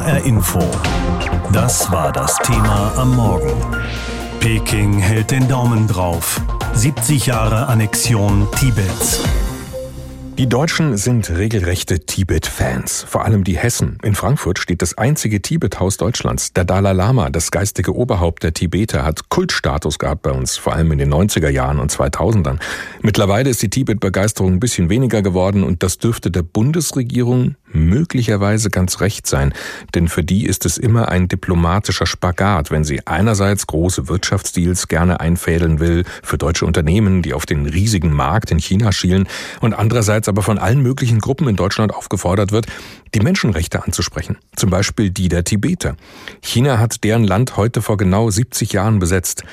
HR Info. Das war das Thema am Morgen. Peking hält den Daumen drauf. 70 Jahre Annexion Tibets. Die Deutschen sind regelrechte Tibet-Fans, vor allem die Hessen. In Frankfurt steht das einzige Tibet-Haus Deutschlands. Der Dalai Lama, das geistige Oberhaupt der Tibeter, hat Kultstatus gehabt bei uns, vor allem in den 90er Jahren und 2000ern. Mittlerweile ist die Tibet-Begeisterung ein bisschen weniger geworden und das dürfte der Bundesregierung möglicherweise ganz recht sein, denn für die ist es immer ein diplomatischer Spagat, wenn sie einerseits große Wirtschaftsdeals gerne einfädeln will für deutsche Unternehmen, die auf den riesigen Markt in China schielen, und andererseits aber von allen möglichen Gruppen in Deutschland aufgefordert wird, die Menschenrechte anzusprechen, zum Beispiel die der Tibeter. China hat deren Land heute vor genau 70 Jahren besetzt.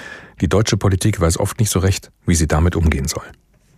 Die deutsche Politik weiß oft nicht so recht, wie sie damit umgehen soll.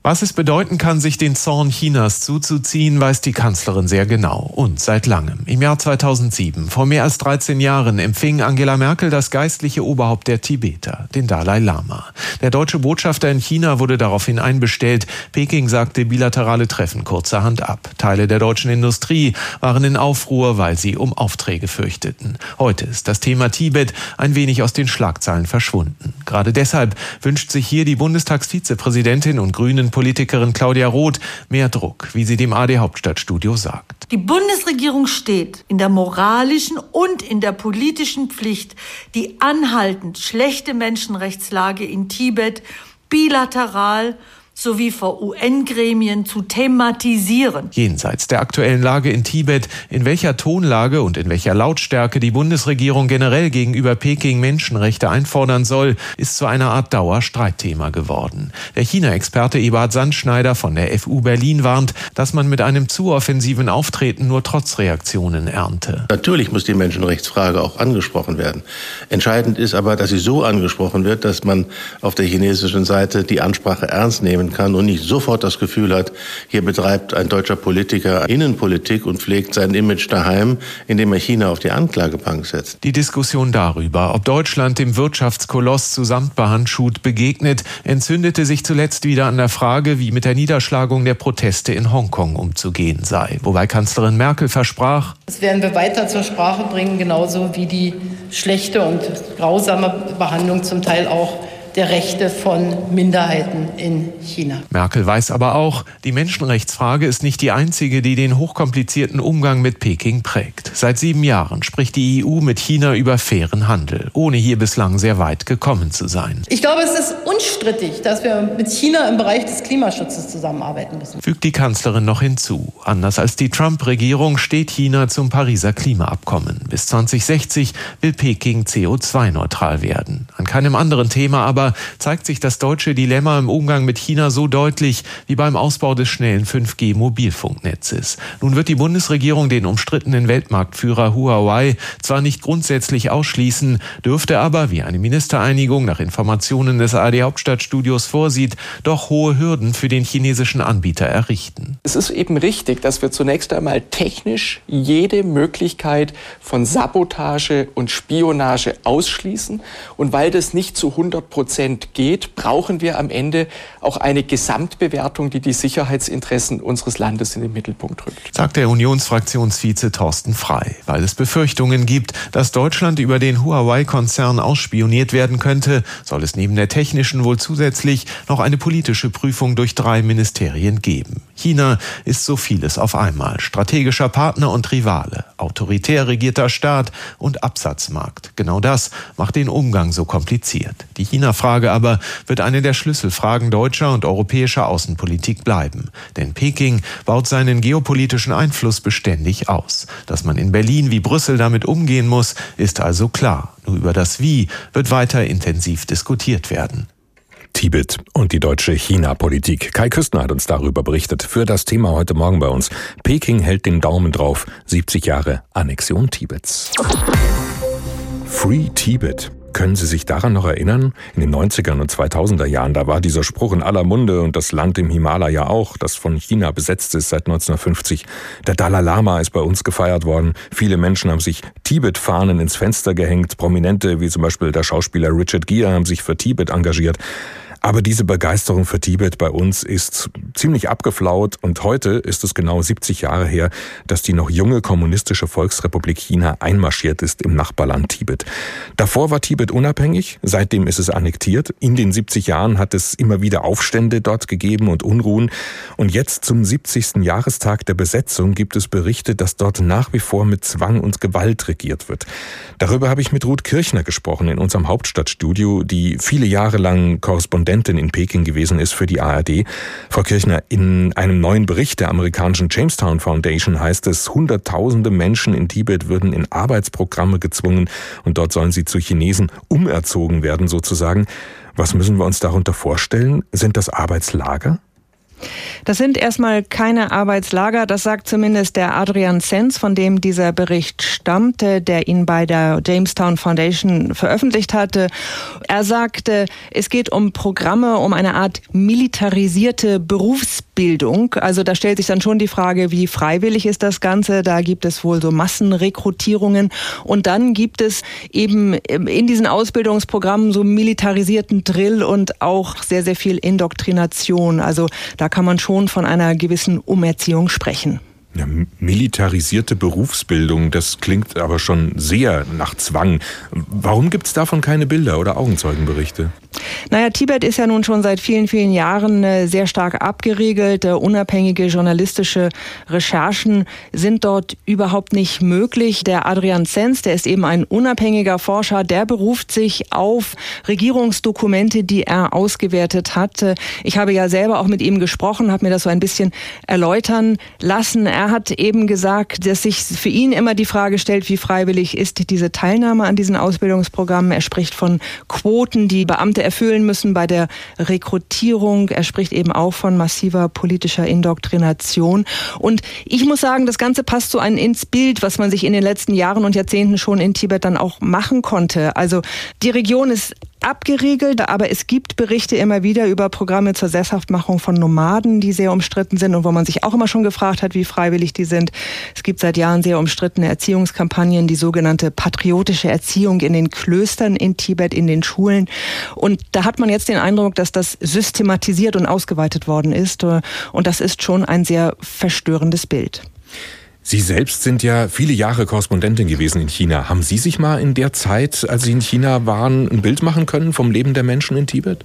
Was es bedeuten kann, sich den Zorn Chinas zuzuziehen, weiß die Kanzlerin sehr genau und seit langem. Im Jahr 2007, vor mehr als 13 Jahren, empfing Angela Merkel das geistliche Oberhaupt der Tibeter, den Dalai Lama. Der deutsche Botschafter in China wurde daraufhin einbestellt. Peking sagte bilaterale Treffen kurzerhand ab. Teile der deutschen Industrie waren in Aufruhr, weil sie um Aufträge fürchteten. Heute ist das Thema Tibet ein wenig aus den Schlagzeilen verschwunden. Gerade deshalb wünscht sich hier die Bundestagsvizepräsidentin und Grünen Politikerin Claudia Roth mehr Druck, wie sie dem AD Hauptstadtstudio sagt. Die Bundesregierung steht in der moralischen und in der politischen Pflicht, die anhaltend schlechte Menschenrechtslage in Tibet bilateral sowie vor UN-Gremien zu thematisieren. Jenseits der aktuellen Lage in Tibet, in welcher Tonlage und in welcher Lautstärke die Bundesregierung generell gegenüber Peking Menschenrechte einfordern soll, ist zu einer Art Dauerstreitthema geworden. Der China-Experte Eberhard Sandschneider von der FU Berlin warnt, dass man mit einem zu offensiven Auftreten nur Trotzreaktionen ernte. Natürlich muss die Menschenrechtsfrage auch angesprochen werden. Entscheidend ist aber, dass sie so angesprochen wird, dass man auf der chinesischen Seite die Ansprache ernst nehmen kann und nicht sofort das Gefühl hat, hier betreibt ein deutscher Politiker Innenpolitik und pflegt sein Image daheim, indem er China auf die Anklagebank setzt. Die Diskussion darüber, ob Deutschland dem Wirtschaftskoloss zu Samtbehandschuht begegnet, entzündete sich zuletzt wieder an der Frage, wie mit der Niederschlagung der Proteste in Hongkong umzugehen sei. Wobei Kanzlerin Merkel versprach, das werden wir weiter zur Sprache bringen, genauso wie die schlechte und grausame Behandlung zum Teil auch der Rechte von Minderheiten in China. Merkel weiß aber auch, die Menschenrechtsfrage ist nicht die einzige, die den hochkomplizierten Umgang mit Peking prägt. Seit sieben Jahren spricht die EU mit China über fairen Handel, ohne hier bislang sehr weit gekommen zu sein. Ich glaube, es ist unstrittig, dass wir mit China im Bereich des Klimaschutzes zusammenarbeiten müssen. Fügt die Kanzlerin noch hinzu. Anders als die Trump-Regierung steht China zum Pariser Klimaabkommen. Bis 2060 will Peking CO2-neutral werden. An keinem anderen Thema aber zeigt sich das deutsche Dilemma im Umgang mit China so deutlich wie beim Ausbau des schnellen 5G-Mobilfunknetzes. Nun wird die Bundesregierung den umstrittenen Weltmarktführer Huawei zwar nicht grundsätzlich ausschließen, dürfte aber, wie eine Ministereinigung nach Informationen des AD Hauptstadtstudios vorsieht, doch hohe Hürden für den chinesischen Anbieter errichten. Es ist eben richtig, dass wir zunächst einmal technisch jede Möglichkeit von Sabotage und Spionage ausschließen. Und weil das nicht zu 100 Prozent Prozent geht, brauchen wir am Ende auch eine Gesamtbewertung, die die Sicherheitsinteressen unseres Landes in den Mittelpunkt rückt. Sagt der Unionsfraktionsvize Thorsten Frei, weil es Befürchtungen gibt, dass Deutschland über den Huawei-Konzern ausspioniert werden könnte, soll es neben der technischen wohl zusätzlich noch eine politische Prüfung durch drei Ministerien geben. China ist so vieles auf einmal. Strategischer Partner und Rivale, autoritär regierter Staat und Absatzmarkt. Genau das macht den Umgang so kompliziert. Die China-Frage aber wird eine der Schlüsselfragen deutscher und europäischer Außenpolitik bleiben. Denn Peking baut seinen geopolitischen Einfluss beständig aus. Dass man in Berlin wie Brüssel damit umgehen muss, ist also klar. Nur über das Wie wird weiter intensiv diskutiert werden. Tibet und die deutsche China-Politik. Kai Küstner hat uns darüber berichtet. Für das Thema heute Morgen bei uns. Peking hält den Daumen drauf. 70 Jahre Annexion Tibets. Free Tibet. Können Sie sich daran noch erinnern? In den 90er und 2000er Jahren, da war dieser Spruch in aller Munde und das Land im Himalaya auch, das von China besetzt ist seit 1950. Der Dalai Lama ist bei uns gefeiert worden. Viele Menschen haben sich Tibet-Fahnen ins Fenster gehängt. Prominente wie zum Beispiel der Schauspieler Richard Gere haben sich für Tibet engagiert. Aber diese Begeisterung für Tibet bei uns ist ziemlich abgeflaut und heute ist es genau 70 Jahre her, dass die noch junge kommunistische Volksrepublik China einmarschiert ist im Nachbarland Tibet. Davor war Tibet unabhängig, seitdem ist es annektiert. In den 70 Jahren hat es immer wieder Aufstände dort gegeben und Unruhen. Und jetzt zum 70. Jahrestag der Besetzung gibt es Berichte, dass dort nach wie vor mit Zwang und Gewalt regiert wird. Darüber habe ich mit Ruth Kirchner gesprochen in unserem Hauptstadtstudio, die viele Jahre lang Korrespondentin in Peking gewesen ist für die ARD. Frau Kirchner, in einem neuen Bericht der amerikanischen Jamestown Foundation heißt es, Hunderttausende Menschen in Tibet würden in Arbeitsprogramme gezwungen und dort sollen sie zu Chinesen umerzogen werden sozusagen. Was müssen wir uns darunter vorstellen? Sind das Arbeitslager? Das sind erstmal keine Arbeitslager, das sagt zumindest der Adrian Sens, von dem dieser Bericht stammte, der ihn bei der Jamestown Foundation veröffentlicht hatte. Er sagte, es geht um Programme, um eine Art militarisierte Berufsbildung. Also da stellt sich dann schon die Frage, wie freiwillig ist das Ganze? Da gibt es wohl so Massenrekrutierungen. Und dann gibt es eben in diesen Ausbildungsprogrammen so militarisierten Drill und auch sehr, sehr viel Indoktrination. Also da kann man schon von einer gewissen Umerziehung sprechen. Ja, militarisierte Berufsbildung, das klingt aber schon sehr nach Zwang. Warum gibt es davon keine Bilder oder Augenzeugenberichte? Naja, Tibet ist ja nun schon seit vielen, vielen Jahren äh, sehr stark abgeriegelt. Äh, unabhängige journalistische Recherchen sind dort überhaupt nicht möglich. Der Adrian Zenz, der ist eben ein unabhängiger Forscher, der beruft sich auf Regierungsdokumente, die er ausgewertet hat. Äh, ich habe ja selber auch mit ihm gesprochen, habe mir das so ein bisschen erläutern lassen. Er hat eben gesagt, dass sich für ihn immer die Frage stellt, wie freiwillig ist diese Teilnahme an diesen Ausbildungsprogrammen. Er spricht von Quoten, die Beamte erfüllen müssen bei der Rekrutierung. Er spricht eben auch von massiver politischer Indoktrination. Und ich muss sagen, das Ganze passt so ein ins Bild, was man sich in den letzten Jahren und Jahrzehnten schon in Tibet dann auch machen konnte. Also die Region ist abgeriegelt, aber es gibt Berichte immer wieder über Programme zur Sesshaftmachung von Nomaden, die sehr umstritten sind und wo man sich auch immer schon gefragt hat, wie freiwillig die sind. Es gibt seit Jahren sehr umstrittene Erziehungskampagnen, die sogenannte patriotische Erziehung in den Klöstern in Tibet, in den Schulen. Und da hat man jetzt den Eindruck, dass das systematisiert und ausgeweitet worden ist. Und das ist schon ein sehr verstörendes Bild. Sie selbst sind ja viele Jahre Korrespondentin gewesen in China. Haben Sie sich mal in der Zeit, als Sie in China waren, ein Bild machen können vom Leben der Menschen in Tibet?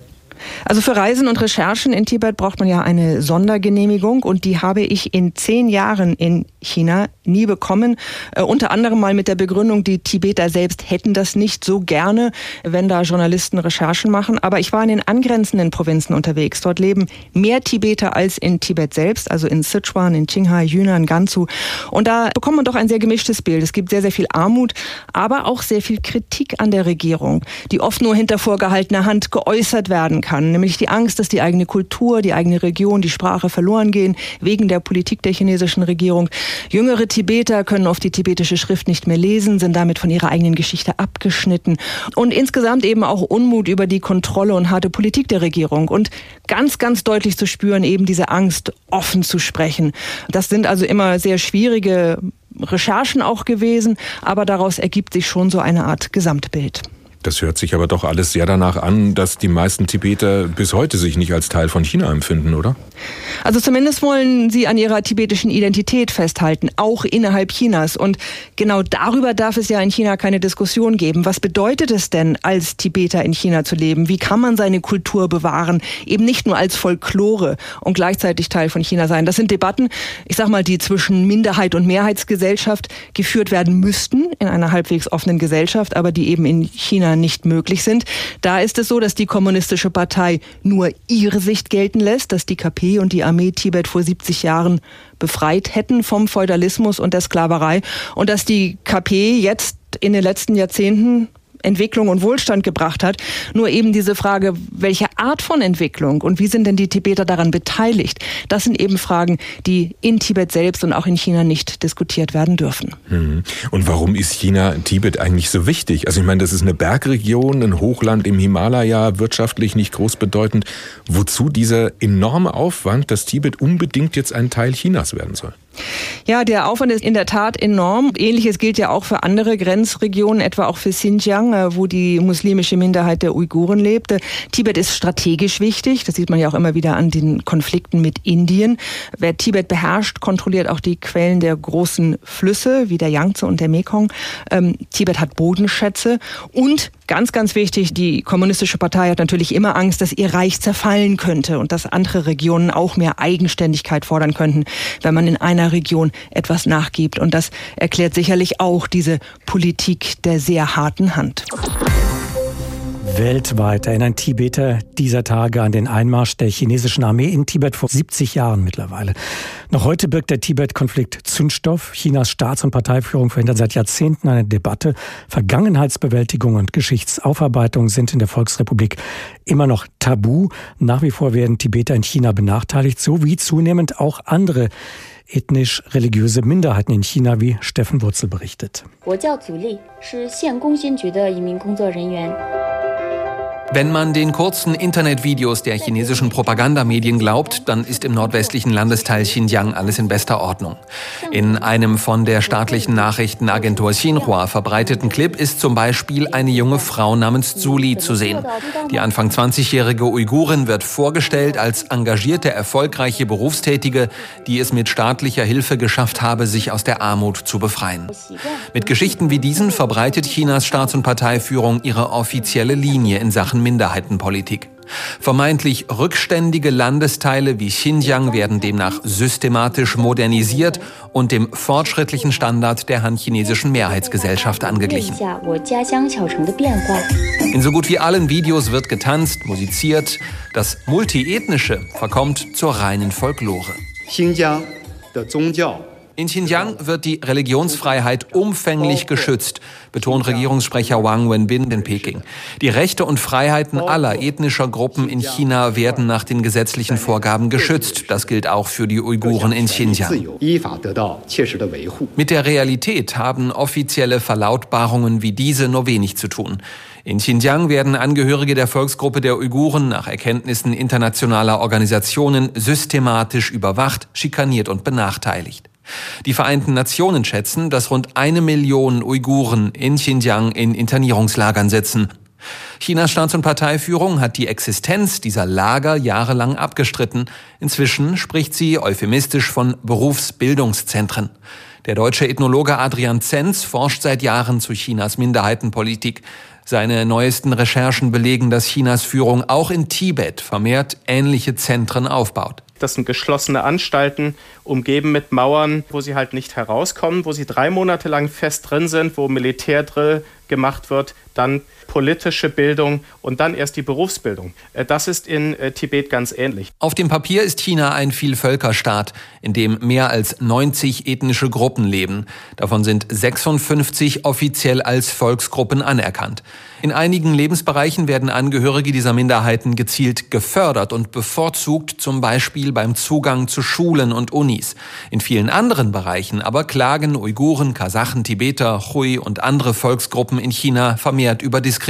Also für Reisen und Recherchen in Tibet braucht man ja eine Sondergenehmigung und die habe ich in zehn Jahren in China nie bekommen. Äh, unter anderem mal mit der Begründung, die Tibeter selbst hätten das nicht so gerne, wenn da Journalisten Recherchen machen. Aber ich war in den angrenzenden Provinzen unterwegs. Dort leben mehr Tibeter als in Tibet selbst, also in Sichuan, in Qinghai, Yunnan, Gansu. Und da bekommt man doch ein sehr gemischtes Bild. Es gibt sehr, sehr viel Armut, aber auch sehr viel Kritik an der Regierung, die oft nur hinter vorgehaltener Hand geäußert werden kann. Nämlich die Angst, dass die eigene Kultur, die eigene Region, die Sprache verloren gehen wegen der Politik der chinesischen Regierung. Jüngere Tibeter können oft die tibetische Schrift nicht mehr lesen, sind damit von ihrer eigenen Geschichte abgeschnitten. Und insgesamt eben auch Unmut über die Kontrolle und harte Politik der Regierung. Und ganz, ganz deutlich zu spüren, eben diese Angst, offen zu sprechen. Das sind also immer sehr schwierige Recherchen auch gewesen, aber daraus ergibt sich schon so eine Art Gesamtbild. Das hört sich aber doch alles sehr danach an, dass die meisten Tibeter bis heute sich nicht als Teil von China empfinden, oder? Also zumindest wollen sie an ihrer tibetischen Identität festhalten, auch innerhalb Chinas. Und genau darüber darf es ja in China keine Diskussion geben. Was bedeutet es denn, als Tibeter in China zu leben? Wie kann man seine Kultur bewahren? Eben nicht nur als Folklore und gleichzeitig Teil von China sein. Das sind Debatten, ich sag mal, die zwischen Minderheit und Mehrheitsgesellschaft geführt werden müssten in einer halbwegs offenen Gesellschaft, aber die eben in China nicht möglich sind. Da ist es so, dass die Kommunistische Partei nur ihre Sicht gelten lässt, dass die KP und die Armee Tibet vor 70 Jahren befreit hätten vom Feudalismus und der Sklaverei und dass die KP jetzt in den letzten Jahrzehnten Entwicklung und Wohlstand gebracht hat. Nur eben diese Frage, welche Art von Entwicklung und wie sind denn die Tibeter daran beteiligt? Das sind eben Fragen, die in Tibet selbst und auch in China nicht diskutiert werden dürfen. Mhm. Und warum ist China Tibet eigentlich so wichtig? Also ich meine, das ist eine Bergregion, ein Hochland im Himalaya, wirtschaftlich nicht groß bedeutend. Wozu dieser enorme Aufwand, dass Tibet unbedingt jetzt ein Teil Chinas werden soll? Ja, der Aufwand ist in der Tat enorm. Ähnliches gilt ja auch für andere Grenzregionen, etwa auch für Xinjiang, äh, wo die muslimische Minderheit der Uiguren lebt. Tibet ist strategisch wichtig. Das sieht man ja auch immer wieder an den Konflikten mit Indien. Wer Tibet beherrscht, kontrolliert auch die Quellen der großen Flüsse, wie der Yangtze und der Mekong. Ähm, Tibet hat Bodenschätze und Ganz, ganz wichtig, die Kommunistische Partei hat natürlich immer Angst, dass ihr Reich zerfallen könnte und dass andere Regionen auch mehr Eigenständigkeit fordern könnten, wenn man in einer Region etwas nachgibt. Und das erklärt sicherlich auch diese Politik der sehr harten Hand. Weltweit erinnern Tibeter dieser Tage an den Einmarsch der chinesischen Armee in Tibet vor 70 Jahren mittlerweile. Noch heute birgt der Tibet-Konflikt Zündstoff. Chinas Staats- und Parteiführung verhindert seit Jahrzehnten eine Debatte. Vergangenheitsbewältigung und Geschichtsaufarbeitung sind in der Volksrepublik immer noch tabu. Nach wie vor werden Tibeter in China benachteiligt, so wie zunehmend auch andere ethnisch-religiöse Minderheiten in China, wie Steffen Wurzel berichtet. Wenn man den kurzen Internetvideos der chinesischen Propagandamedien glaubt, dann ist im nordwestlichen Landesteil Xinjiang alles in bester Ordnung. In einem von der staatlichen Nachrichtenagentur Xinhua verbreiteten Clip ist zum Beispiel eine junge Frau namens Zuli zu sehen. Die Anfang 20-jährige Uigurin wird vorgestellt als engagierte, erfolgreiche Berufstätige, die es mit staatlicher Hilfe geschafft habe, sich aus der Armut zu befreien. Mit Geschichten wie diesen verbreitet Chinas Staats- und Parteiführung ihre offizielle Linie in Sachen Minderheitenpolitik. Vermeintlich rückständige Landesteile wie Xinjiang werden demnach systematisch modernisiert und dem fortschrittlichen Standard der han-chinesischen Mehrheitsgesellschaft angeglichen. In so gut wie allen Videos wird getanzt, musiziert. Das Multiethnische verkommt zur reinen Folklore. Xinjiang in Xinjiang wird die Religionsfreiheit umfänglich geschützt, betont Regierungssprecher Wang Wenbin in Peking. Die Rechte und Freiheiten aller ethnischer Gruppen in China werden nach den gesetzlichen Vorgaben geschützt. Das gilt auch für die Uiguren in Xinjiang. Mit der Realität haben offizielle Verlautbarungen wie diese nur wenig zu tun. In Xinjiang werden Angehörige der Volksgruppe der Uiguren nach Erkenntnissen internationaler Organisationen systematisch überwacht, schikaniert und benachteiligt. Die Vereinten Nationen schätzen, dass rund eine Million Uiguren in Xinjiang in Internierungslagern sitzen. Chinas Staats- und Parteiführung hat die Existenz dieser Lager jahrelang abgestritten. Inzwischen spricht sie euphemistisch von Berufsbildungszentren. Der deutsche Ethnologe Adrian Zenz forscht seit Jahren zu Chinas Minderheitenpolitik. Seine neuesten Recherchen belegen, dass Chinas Führung auch in Tibet vermehrt ähnliche Zentren aufbaut. Das sind geschlossene Anstalten, umgeben mit Mauern, wo sie halt nicht herauskommen, wo sie drei Monate lang fest drin sind, wo Militärdrill gemacht wird, dann politische Bildung und dann erst die Berufsbildung. Äh, das ist in äh, Tibet ganz ähnlich. Auf dem Papier ist China ein Vielvölkerstaat, in dem mehr als 90 ethnische Gruppen leben. Davon sind 56 offiziell als Volksgruppen anerkannt. In einigen Lebensbereichen werden Angehörige dieser Minderheiten gezielt gefördert und bevorzugt, zum Beispiel beim Zugang zu Schulen und Unis. In vielen anderen Bereichen aber klagen Uiguren, Kasachen, Tibeter, Hui und andere Volksgruppen in China vermehrt über Diskriminierung.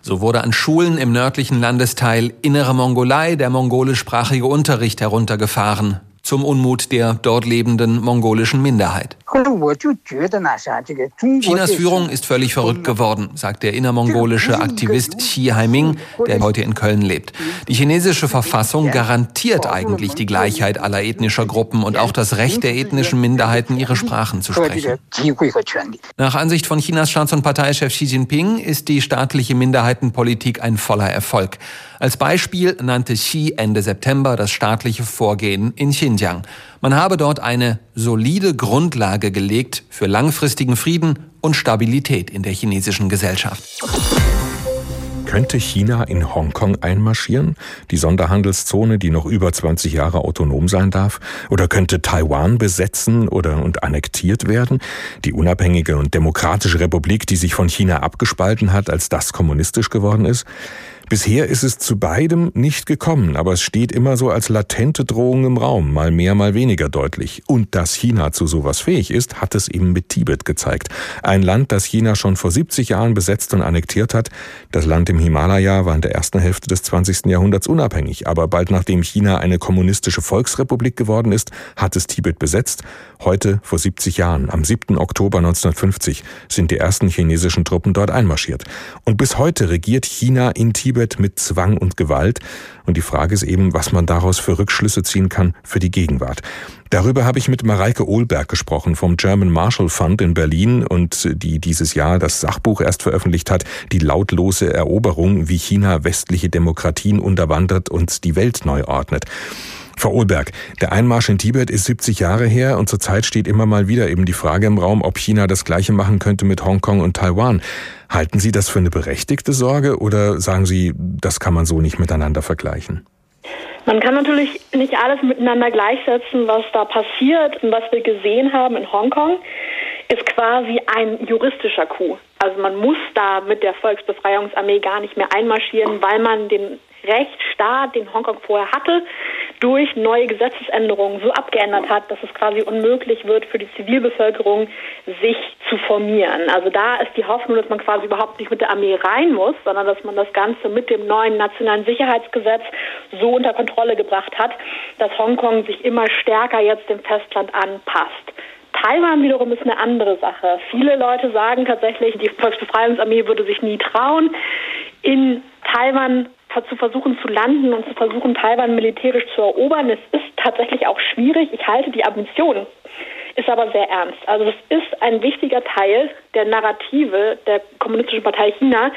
So wurde an Schulen im nördlichen Landesteil Innere Mongolei der mongolischsprachige Unterricht heruntergefahren zum Unmut der dort lebenden mongolischen Minderheit. Chinas Führung ist völlig verrückt geworden, sagt der innermongolische Aktivist Xi Haiming, der heute in Köln lebt. Die chinesische Verfassung garantiert eigentlich die Gleichheit aller ethnischer Gruppen und auch das Recht der ethnischen Minderheiten, ihre Sprachen zu sprechen. Nach Ansicht von Chinas Staats- und Parteichef Xi Jinping ist die staatliche Minderheitenpolitik ein voller Erfolg. Als Beispiel nannte Xi Ende September das staatliche Vorgehen in Xinjiang. Man habe dort eine solide Grundlage gelegt für langfristigen Frieden und Stabilität in der chinesischen Gesellschaft. Könnte China in Hongkong einmarschieren? Die Sonderhandelszone, die noch über 20 Jahre autonom sein darf? Oder könnte Taiwan besetzen oder und annektiert werden? Die unabhängige und demokratische Republik, die sich von China abgespalten hat, als das kommunistisch geworden ist? Bisher ist es zu beidem nicht gekommen, aber es steht immer so als latente Drohung im Raum, mal mehr, mal weniger deutlich. Und dass China zu sowas fähig ist, hat es eben mit Tibet gezeigt. Ein Land, das China schon vor 70 Jahren besetzt und annektiert hat. Das Land im Himalaya war in der ersten Hälfte des 20. Jahrhunderts unabhängig, aber bald nachdem China eine kommunistische Volksrepublik geworden ist, hat es Tibet besetzt. Heute, vor 70 Jahren, am 7. Oktober 1950, sind die ersten chinesischen Truppen dort einmarschiert. Und bis heute regiert China in Tibet mit Zwang und Gewalt. Und die Frage ist eben, was man daraus für Rückschlüsse ziehen kann für die Gegenwart. Darüber habe ich mit Mareike Ohlberg gesprochen vom German Marshall Fund in Berlin und die dieses Jahr das Sachbuch erst veröffentlicht hat, die lautlose Eroberung, wie China westliche Demokratien unterwandert und die Welt neu ordnet. Frau Ohlberg, der Einmarsch in Tibet ist 70 Jahre her und zurzeit steht immer mal wieder eben die Frage im Raum, ob China das Gleiche machen könnte mit Hongkong und Taiwan. Halten Sie das für eine berechtigte Sorge oder sagen Sie, das kann man so nicht miteinander vergleichen? Man kann natürlich nicht alles miteinander gleichsetzen, was da passiert und was wir gesehen haben in Hongkong ist quasi ein juristischer Coup. Also man muss da mit der Volksbefreiungsarmee gar nicht mehr einmarschieren, weil man den Rechtsstaat, den Hongkong vorher hatte, durch neue Gesetzesänderungen so abgeändert hat, dass es quasi unmöglich wird für die Zivilbevölkerung, sich zu formieren. Also da ist die Hoffnung, dass man quasi überhaupt nicht mit der Armee rein muss, sondern dass man das Ganze mit dem neuen nationalen Sicherheitsgesetz so unter Kontrolle gebracht hat, dass Hongkong sich immer stärker jetzt dem Festland anpasst. Taiwan wiederum ist eine andere Sache. Viele Leute sagen tatsächlich, die Volksbefreiungsarmee würde sich nie trauen, in Taiwan zu versuchen zu landen und zu versuchen, Taiwan militärisch zu erobern. Es ist tatsächlich auch schwierig. Ich halte die Ambition, ist aber sehr ernst. Also es ist ein wichtiger Teil der Narrative der Kommunistischen Partei China,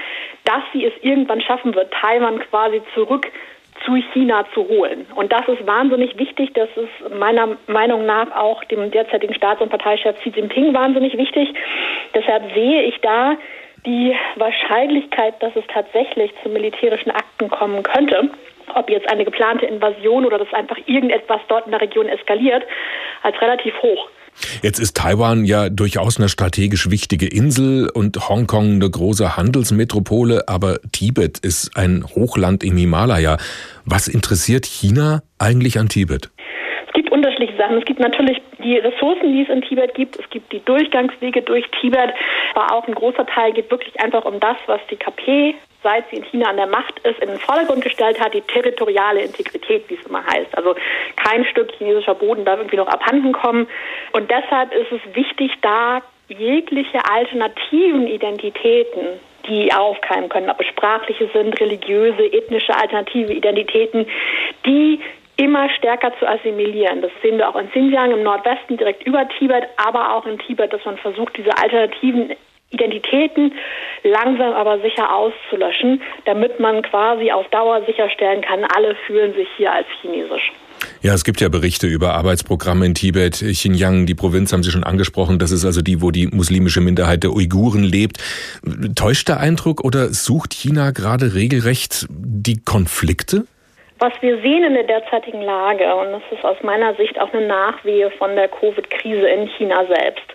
dass sie es irgendwann schaffen wird, Taiwan quasi zurück zu China zu holen. Und das ist wahnsinnig wichtig. Das ist meiner Meinung nach auch dem derzeitigen Staats- und Parteichef Xi Jinping wahnsinnig wichtig. Deshalb sehe ich da die Wahrscheinlichkeit, dass es tatsächlich zu militärischen Akten kommen könnte, ob jetzt eine geplante Invasion oder dass einfach irgendetwas dort in der Region eskaliert, als relativ hoch. Jetzt ist Taiwan ja durchaus eine strategisch wichtige Insel und Hongkong eine große Handelsmetropole, aber Tibet ist ein Hochland im Himalaya. Was interessiert China eigentlich an Tibet? Es gibt unterschiedliche Sachen. Es gibt natürlich die Ressourcen, die es in Tibet gibt. Es gibt die Durchgangswege durch Tibet. Aber auch ein großer Teil geht wirklich einfach um das, was die KP seit sie in China an der Macht ist, in den Vordergrund gestellt hat, die territoriale Integrität, wie es immer heißt. Also kein Stück chinesischer Boden darf irgendwie noch abhanden kommen. Und deshalb ist es wichtig, da jegliche alternativen Identitäten, die aufkeimen können, ob es sprachliche sind, religiöse, ethnische alternative Identitäten, die immer stärker zu assimilieren. Das sehen wir auch in Xinjiang im Nordwesten direkt über Tibet, aber auch in Tibet, dass man versucht, diese alternativen Identitäten langsam aber sicher auszulöschen, damit man quasi auf Dauer sicherstellen kann, alle fühlen sich hier als chinesisch. Ja, es gibt ja Berichte über Arbeitsprogramme in Tibet, Xinjiang, die Provinz haben Sie schon angesprochen. Das ist also die, wo die muslimische Minderheit der Uiguren lebt. Täuscht der Eindruck oder sucht China gerade regelrecht die Konflikte? Was wir sehen in der derzeitigen Lage, und das ist aus meiner Sicht auch eine Nachwehe von der Covid-Krise in China selbst,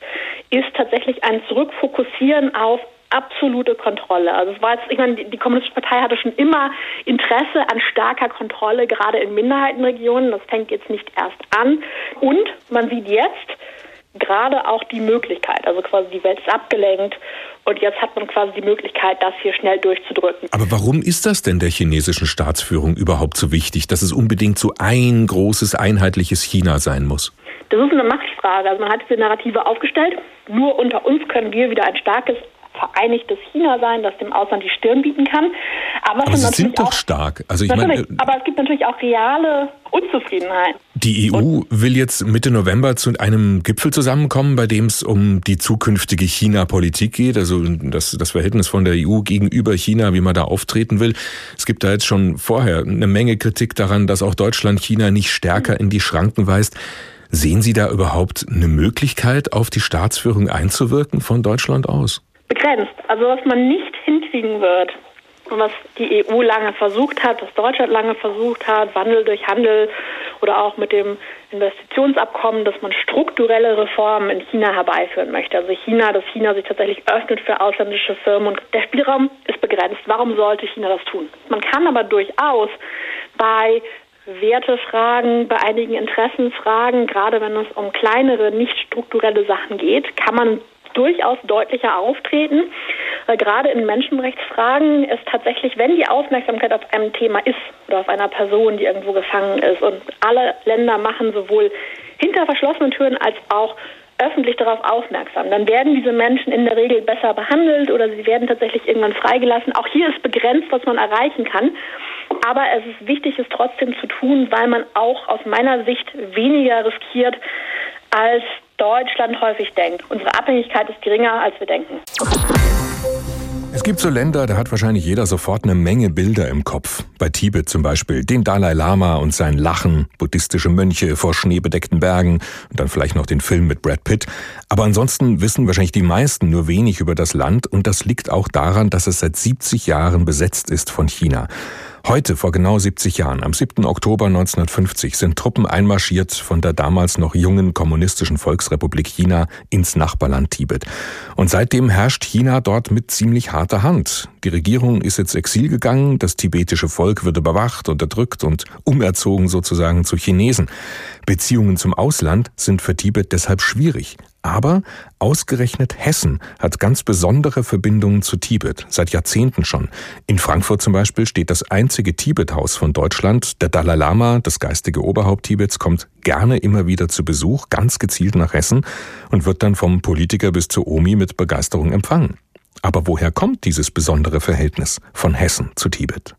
ist tatsächlich ein Zurückfokussieren auf absolute Kontrolle. Also es war jetzt, ich meine, die Kommunistische Partei hatte schon immer Interesse an starker Kontrolle, gerade in Minderheitenregionen. Das fängt jetzt nicht erst an. Und man sieht jetzt gerade auch die Möglichkeit, also quasi die Welt ist abgelenkt und jetzt hat man quasi die Möglichkeit, das hier schnell durchzudrücken. Aber warum ist das denn der chinesischen Staatsführung überhaupt so wichtig, dass es unbedingt so ein großes, einheitliches China sein muss? Das ist eine Machtfrage. Also man hat diese Narrative aufgestellt. Nur unter uns können wir wieder ein starkes, vereinigtes China sein, das dem Ausland die Stirn bieten kann. Aber, aber sie sind doch stark. Also ich meine, aber es gibt natürlich auch reale Unzufriedenheit. Die EU Und will jetzt Mitte November zu einem Gipfel zusammenkommen, bei dem es um die zukünftige China-Politik geht, also das, das Verhältnis von der EU gegenüber China, wie man da auftreten will. Es gibt da jetzt schon vorher eine Menge Kritik daran, dass auch Deutschland China nicht stärker in die Schranken weist. Sehen Sie da überhaupt eine Möglichkeit, auf die Staatsführung einzuwirken von Deutschland aus? Begrenzt. Also was man nicht hinkriegen wird, Und was die EU lange versucht hat, was Deutschland lange versucht hat, Wandel durch Handel oder auch mit dem Investitionsabkommen, dass man strukturelle Reformen in China herbeiführen möchte. Also China, dass China sich tatsächlich öffnet für ausländische Firmen und der Spielraum ist begrenzt. Warum sollte China das tun? Man kann aber durchaus bei Wertefragen, bei einigen Interessensfragen, gerade wenn es um kleinere, nicht strukturelle Sachen geht, kann man durchaus deutlicher auftreten. Weil gerade in Menschenrechtsfragen ist tatsächlich, wenn die Aufmerksamkeit auf einem Thema ist oder auf einer Person, die irgendwo gefangen ist und alle Länder machen sowohl hinter verschlossenen Türen als auch öffentlich darauf aufmerksam. Dann werden diese Menschen in der Regel besser behandelt oder sie werden tatsächlich irgendwann freigelassen. Auch hier ist begrenzt, was man erreichen kann. Aber es ist wichtig, es trotzdem zu tun, weil man auch aus meiner Sicht weniger riskiert, als Deutschland häufig denkt. Unsere Abhängigkeit ist geringer, als wir denken. Es gibt so Länder, da hat wahrscheinlich jeder sofort eine Menge Bilder im Kopf. Bei Tibet zum Beispiel den Dalai Lama und sein Lachen, buddhistische Mönche vor schneebedeckten Bergen und dann vielleicht noch den Film mit Brad Pitt. Aber ansonsten wissen wahrscheinlich die meisten nur wenig über das Land und das liegt auch daran, dass es seit 70 Jahren besetzt ist von China. Heute, vor genau 70 Jahren, am 7. Oktober 1950, sind Truppen einmarschiert von der damals noch jungen kommunistischen Volksrepublik China ins Nachbarland Tibet. Und seitdem herrscht China dort mit ziemlich harter Hand. Die Regierung ist ins Exil gegangen, das tibetische Volk wird überwacht, unterdrückt und umerzogen sozusagen zu Chinesen. Beziehungen zum Ausland sind für Tibet deshalb schwierig. Aber ausgerechnet Hessen hat ganz besondere Verbindungen zu Tibet, seit Jahrzehnten schon. In Frankfurt zum Beispiel steht das einzige Tibet-Haus von Deutschland. Der Dalai Lama, das geistige Oberhaupt Tibets, kommt gerne immer wieder zu Besuch, ganz gezielt nach Hessen und wird dann vom Politiker bis zur Omi mit Begeisterung empfangen. Aber woher kommt dieses besondere Verhältnis von Hessen zu Tibet?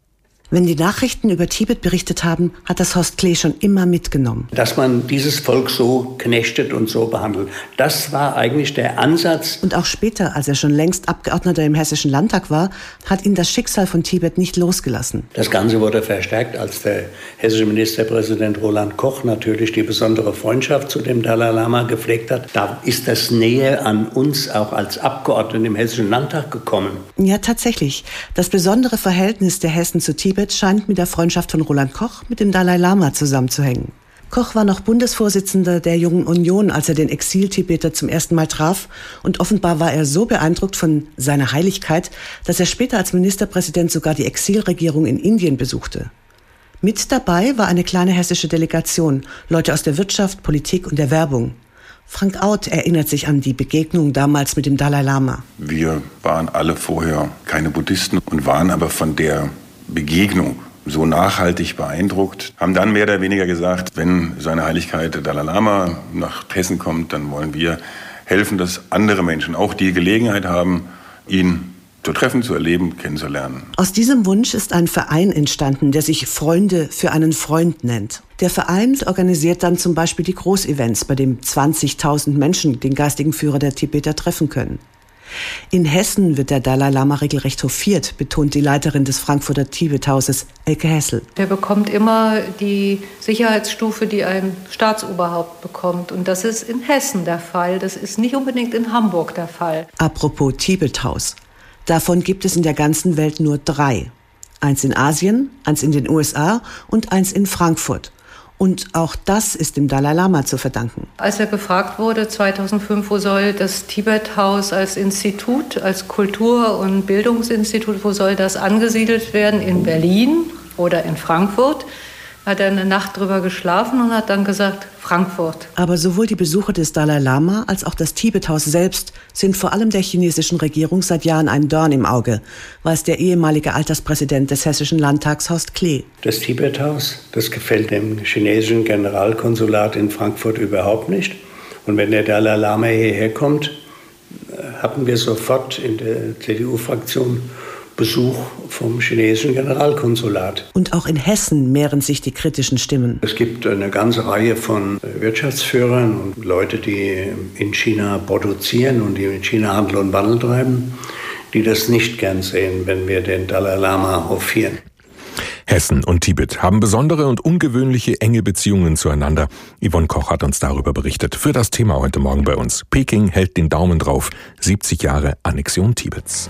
Wenn die Nachrichten über Tibet berichtet haben, hat das Horst Klee schon immer mitgenommen. Dass man dieses Volk so knechtet und so behandelt, das war eigentlich der Ansatz. Und auch später, als er schon längst Abgeordneter im Hessischen Landtag war, hat ihn das Schicksal von Tibet nicht losgelassen. Das Ganze wurde verstärkt, als der hessische Ministerpräsident Roland Koch natürlich die besondere Freundschaft zu dem Dalai Lama gepflegt hat. Da ist das Nähe an uns auch als Abgeordneten im Hessischen Landtag gekommen. Ja, tatsächlich. Das besondere Verhältnis der Hessen zu Tibet Tibet scheint mit der Freundschaft von Roland Koch mit dem Dalai Lama zusammenzuhängen. Koch war noch Bundesvorsitzender der Jungen Union, als er den Exil-Tibeter zum ersten Mal traf, und offenbar war er so beeindruckt von seiner Heiligkeit, dass er später als Ministerpräsident sogar die Exilregierung in Indien besuchte. Mit dabei war eine kleine hessische Delegation, Leute aus der Wirtschaft, Politik und der Werbung. Frank Out erinnert sich an die Begegnung damals mit dem Dalai Lama. Wir waren alle vorher keine Buddhisten und waren aber von der Begegnung so nachhaltig beeindruckt, haben dann mehr oder weniger gesagt, wenn seine Heiligkeit der Dalai Lama nach Hessen kommt, dann wollen wir helfen, dass andere Menschen auch die Gelegenheit haben, ihn zu treffen, zu erleben, kennenzulernen. Aus diesem Wunsch ist ein Verein entstanden, der sich Freunde für einen Freund nennt. Der Verein organisiert dann zum Beispiel die Großevents, bei dem 20.000 Menschen den geistigen Führer der Tibeter treffen können. In Hessen wird der Dalai Lama regelrecht hofiert, betont die Leiterin des Frankfurter Tibethauses, Elke Hessel. Der bekommt immer die Sicherheitsstufe, die ein Staatsoberhaupt bekommt. Und das ist in Hessen der Fall. Das ist nicht unbedingt in Hamburg der Fall. Apropos Tibethaus. Davon gibt es in der ganzen Welt nur drei. Eins in Asien, eins in den USA und eins in Frankfurt. Und auch das ist dem Dalai Lama zu verdanken. Als er gefragt wurde 2005, wo soll das Tibet-Haus als Institut, als Kultur- und Bildungsinstitut, wo soll das angesiedelt werden? In Berlin oder in Frankfurt? Hat er eine Nacht drüber geschlafen und hat dann gesagt, Frankfurt. Aber sowohl die Besucher des Dalai Lama als auch das Tibethaus selbst sind vor allem der chinesischen Regierung seit Jahren ein Dorn im Auge, weiß der ehemalige Alterspräsident des Hessischen Landtags Horst Klee. Das Tibethaus, das gefällt dem chinesischen Generalkonsulat in Frankfurt überhaupt nicht. Und wenn der Dalai Lama hierher kommt, äh, haben wir sofort in der CDU-Fraktion Besuch vom chinesischen Generalkonsulat. Und auch in Hessen mehren sich die kritischen Stimmen. Es gibt eine ganze Reihe von Wirtschaftsführern und Leute, die in China produzieren und die in China Handel und Wandel treiben, die das nicht gern sehen, wenn wir den Dalai Lama hofieren. Hessen und Tibet haben besondere und ungewöhnliche enge Beziehungen zueinander. Yvonne Koch hat uns darüber berichtet. Für das Thema heute Morgen bei uns. Peking hält den Daumen drauf. 70 Jahre Annexion Tibets.